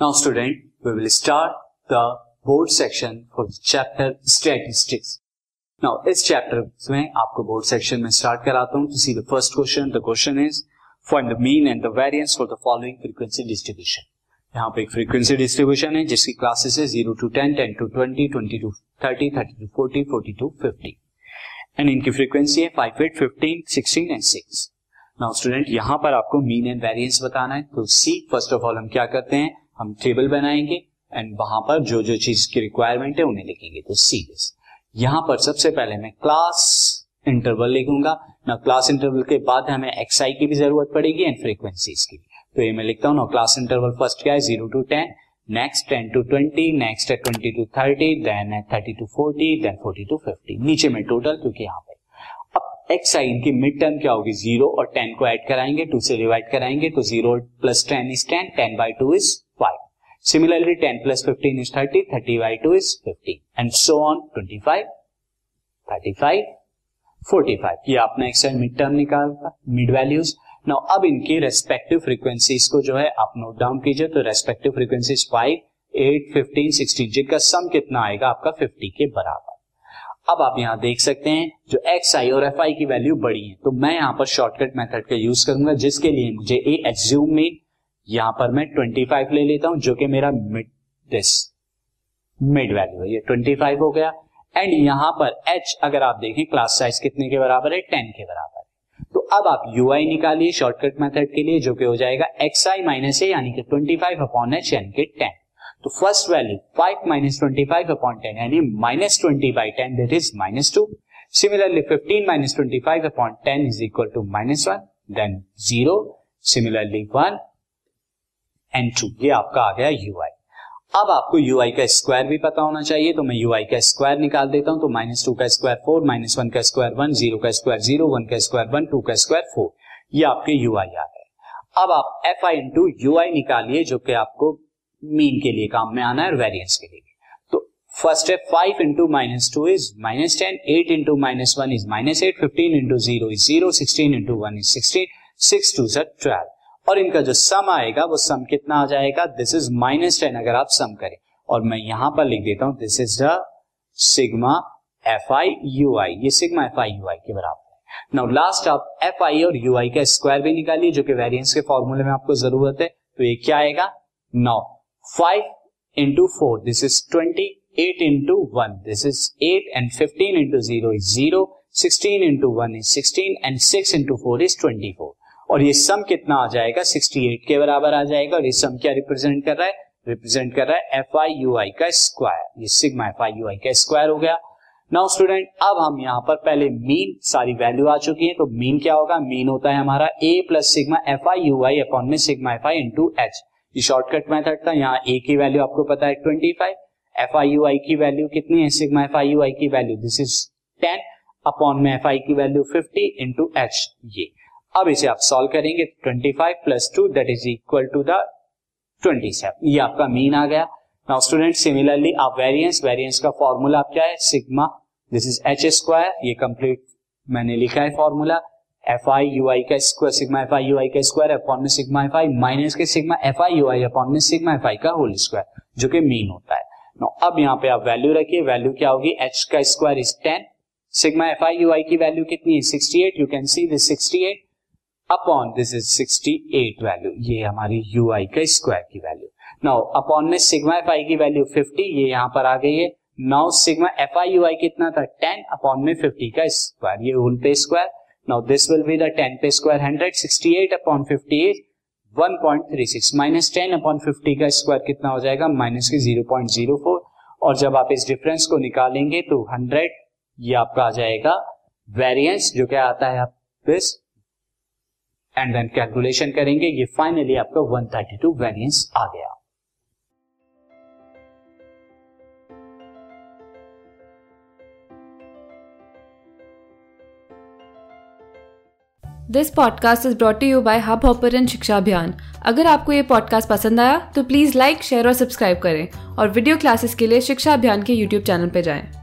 Student, we will start the board section for the chapter statistics. Now इस chapter में आपको board section में start कराता हूँ to see the first question the question is find the mean and the variance for the following frequency distribution यहाँ पे एक frequency distribution है जिसकी क्लासेस है zero to ten ten to twenty twenty to thirty thirty to forty forty to fifty and इनकी frequency है five eight fifteen sixteen and six now student यहाँ पर आपको मीन एंड वेरिएंस बताना है। तो सी फ़र्स्ट ऑफ़ ऑल हम क्या करते हैं? हम टेबल बनाएँगे एंड वहाँ पर जो जो चीज़ की रिक्वायरमेंट है उन्हें लिखेंगे। तो सी दिस यहाँ पर सबसे पहले मैं क्लास इंटरवल लिखूँगा। ना क्लास इंटरवल के बाद हमें एक्सआई की भी ज़रूरत पड़ेगी एंड फ्रीक्वेंसीज की तो ये मैं लिखता हूँ। ना क्लास इंटरवल फ़र्स्ट क्या है? Zero to ten next ten to twenty next है twenty to thirty then thirty to forty then forty to fifty नीचे में टोटल क्योंकि यहाँ पे। अब एक्स आई इनकी मिड टर्म क्या होगी? ज़ीरो और टेन को ऐड कराएँगे टू से डिवाइड कराएँगे तो zero plus ten is ten ten by two is similarly ten plus fifteen is thirty thirty by two is fifty and so on twenty five thirty five forty five ये आपने एक side mid term निकाला mid values now अब इनकी respective frequencies को जो है, आप नोट डाउन कीजिए तो respective frequencies five eight fifteen sixteen जिनका सम कितना आएगा आपका फिफ्टी के बराबर। अब आप यहाँ देख सकते हैं, जो एक्स आई और एफ़ आई की वैल्यू बड़ी है तो मैं यहाँ पर शॉर्टकट मेथड का यूज़ करूँगा, जिसके लिए मुझे ए एज्यूम मीन यहाँ पर मैं 25 ले लेता हूँ, जो कि मेरा मिड दिस मिड वैल्यू है। ये 25 हो गया। एंड यहाँ पर एच अगर आप देखें क्लास साइज़ कितने के बराबर है? टेन के बराबर है। तो अब आप यू आई निकालिए शॉर्टकट मेथड के लिए, जो कि हो जाएगा एक्स आई माइनस ए यानी कि 25 फाइव अपॉन एच यानी कि 10 तो first value 5 minus twenty five upon ten यानी minus twenty by ten that is minus two similarly 15 minus twenty five upon ten is equal to minus one then zero similarly one and two ये आपका आ गया U आई अब आपको you आई का square भी पता होना चाहिए तो मैं यू आई का स्क्वायर निकाल देता हूँ तो माइनस टू का स्क्वायर फोर माइनस वन का स्क्वायर वन ज़ीरो का स्क्वायर ज़ीरो वन का स्क्वायर वन टू का स्क्वायर फोर ये आपके यू आई आ गए. अब आप F I into U I निकालिए, जो कि आपको मीन के लिए काम में आना है और वेरियंस के लिए तो फ़र्स्ट है five into minus two is minus ten eight into minus one is minus eight fifteen into zero is zero sixteen into one is sixteen six two sir twelve और इनका जो सम आएगा, वो सम कितना आ जाएगा? दिस इज़ माइनस टेन अगर आप सम करें। और मैं यहाँ पर लिख देता हूँ this is the sigma F I U I ये sigma F I U I के बराबर नाउ लास्ट आप एफ़ आई और यू आई का स्क्वायर भी निकालिए, जो कि वेरियंस के फॉर्मूले में आपको ज़रूरत है। तो ये क्या आएगा? Now five into four this is twenty eight into one this is eight and fifteen into zero is zero sixteen into one is sixteen and six into four is twenty four और ये सम कितना आ जाएगा? 68 के बराबर आ जाएगा और ये सम क्या रिप्रेजेंट कर रहा है? रिप्रेजेंट कर रहा है एफ़ आई यू आई का स्क्वायर ये sigma F I U I का स्क्वायर हो गया। नाउ स्टूडेंट अब हम यहाँ पर पहले मीन सारी वैल्यू आ चुकी है तो मीन क्या होगा? मीन होता है हमारा A plus sigma F I U I upon में sigma F I into H ये शॉर्टकट मेथड था, यहाँ ए की वैल्यू आपको पता है twenty five F I U I की वैल्यू कितनी है? Sigma F I U I की value this is ten upon में एफ़ आई की वैल्यू फिफ्टी इंटू एच ये। अब इसे आप सॉल्व करेंगे 25 plus two that is equal to the 27 ये आपका मीन आ गया। नाउ स्टूडेंट सिमिलरली आप वेरिएंस वेरिएंस का फॉर्मूला आप क्या है? Sigma this is H square ये कंप्लीट मैंने लिखा है formula F I U I का square sigma F I U I का स्क्वायर अपॉन में सिग्मा एफ़ आई माइनस के sigma F I U I upon में सिग्मा एफ़ आई का होल स्क्वायर जो कि मीन होता है। नो अब यहाँ पे आप वैल्यू रखिए। वैल्यू क्या होगी? एच का square is ten sigma F I U I की वैल्यू कितनी है? Sixty eight you can see this sixty eight upon this is 68 value ये हमारी यू आई का स्क्वायर की वैल्यू नाउ अपॉन में सिग्मा एफ़ आई की वैल्यू 50 ये यहाँ पर आ गई है. Now sigma F I U I कितना था? 10 अपॉन में 50 का स्क्वायर ये होल पे square now this will be the 10 पे square 100 68 upon 58 1.36 minus ten upon fifty का स्क्वायर कितना हो जाएगा? माइनस के 0.04 और जब आप इस डिफरेंस को निकालेंगे तो 100 ये आपका आ जाएगा वेरिएंस जो क्या आता है आप दिस एंड देन कैलकुलेशन करेंगे, ये फाइनली आपका 132 वेरिएंस आ गया। This podcast is brought you by Hubhopper Shiksha Abhiyan अगर आपको ये पॉडकास्ट पसंद आया तो प्लीज़ लाइक शेयर और सब्सक्राइब करें। और वीडियो क्लासेस के लिए शिक्षा अभियान के यूट्यूब चैनल पर जाएँ।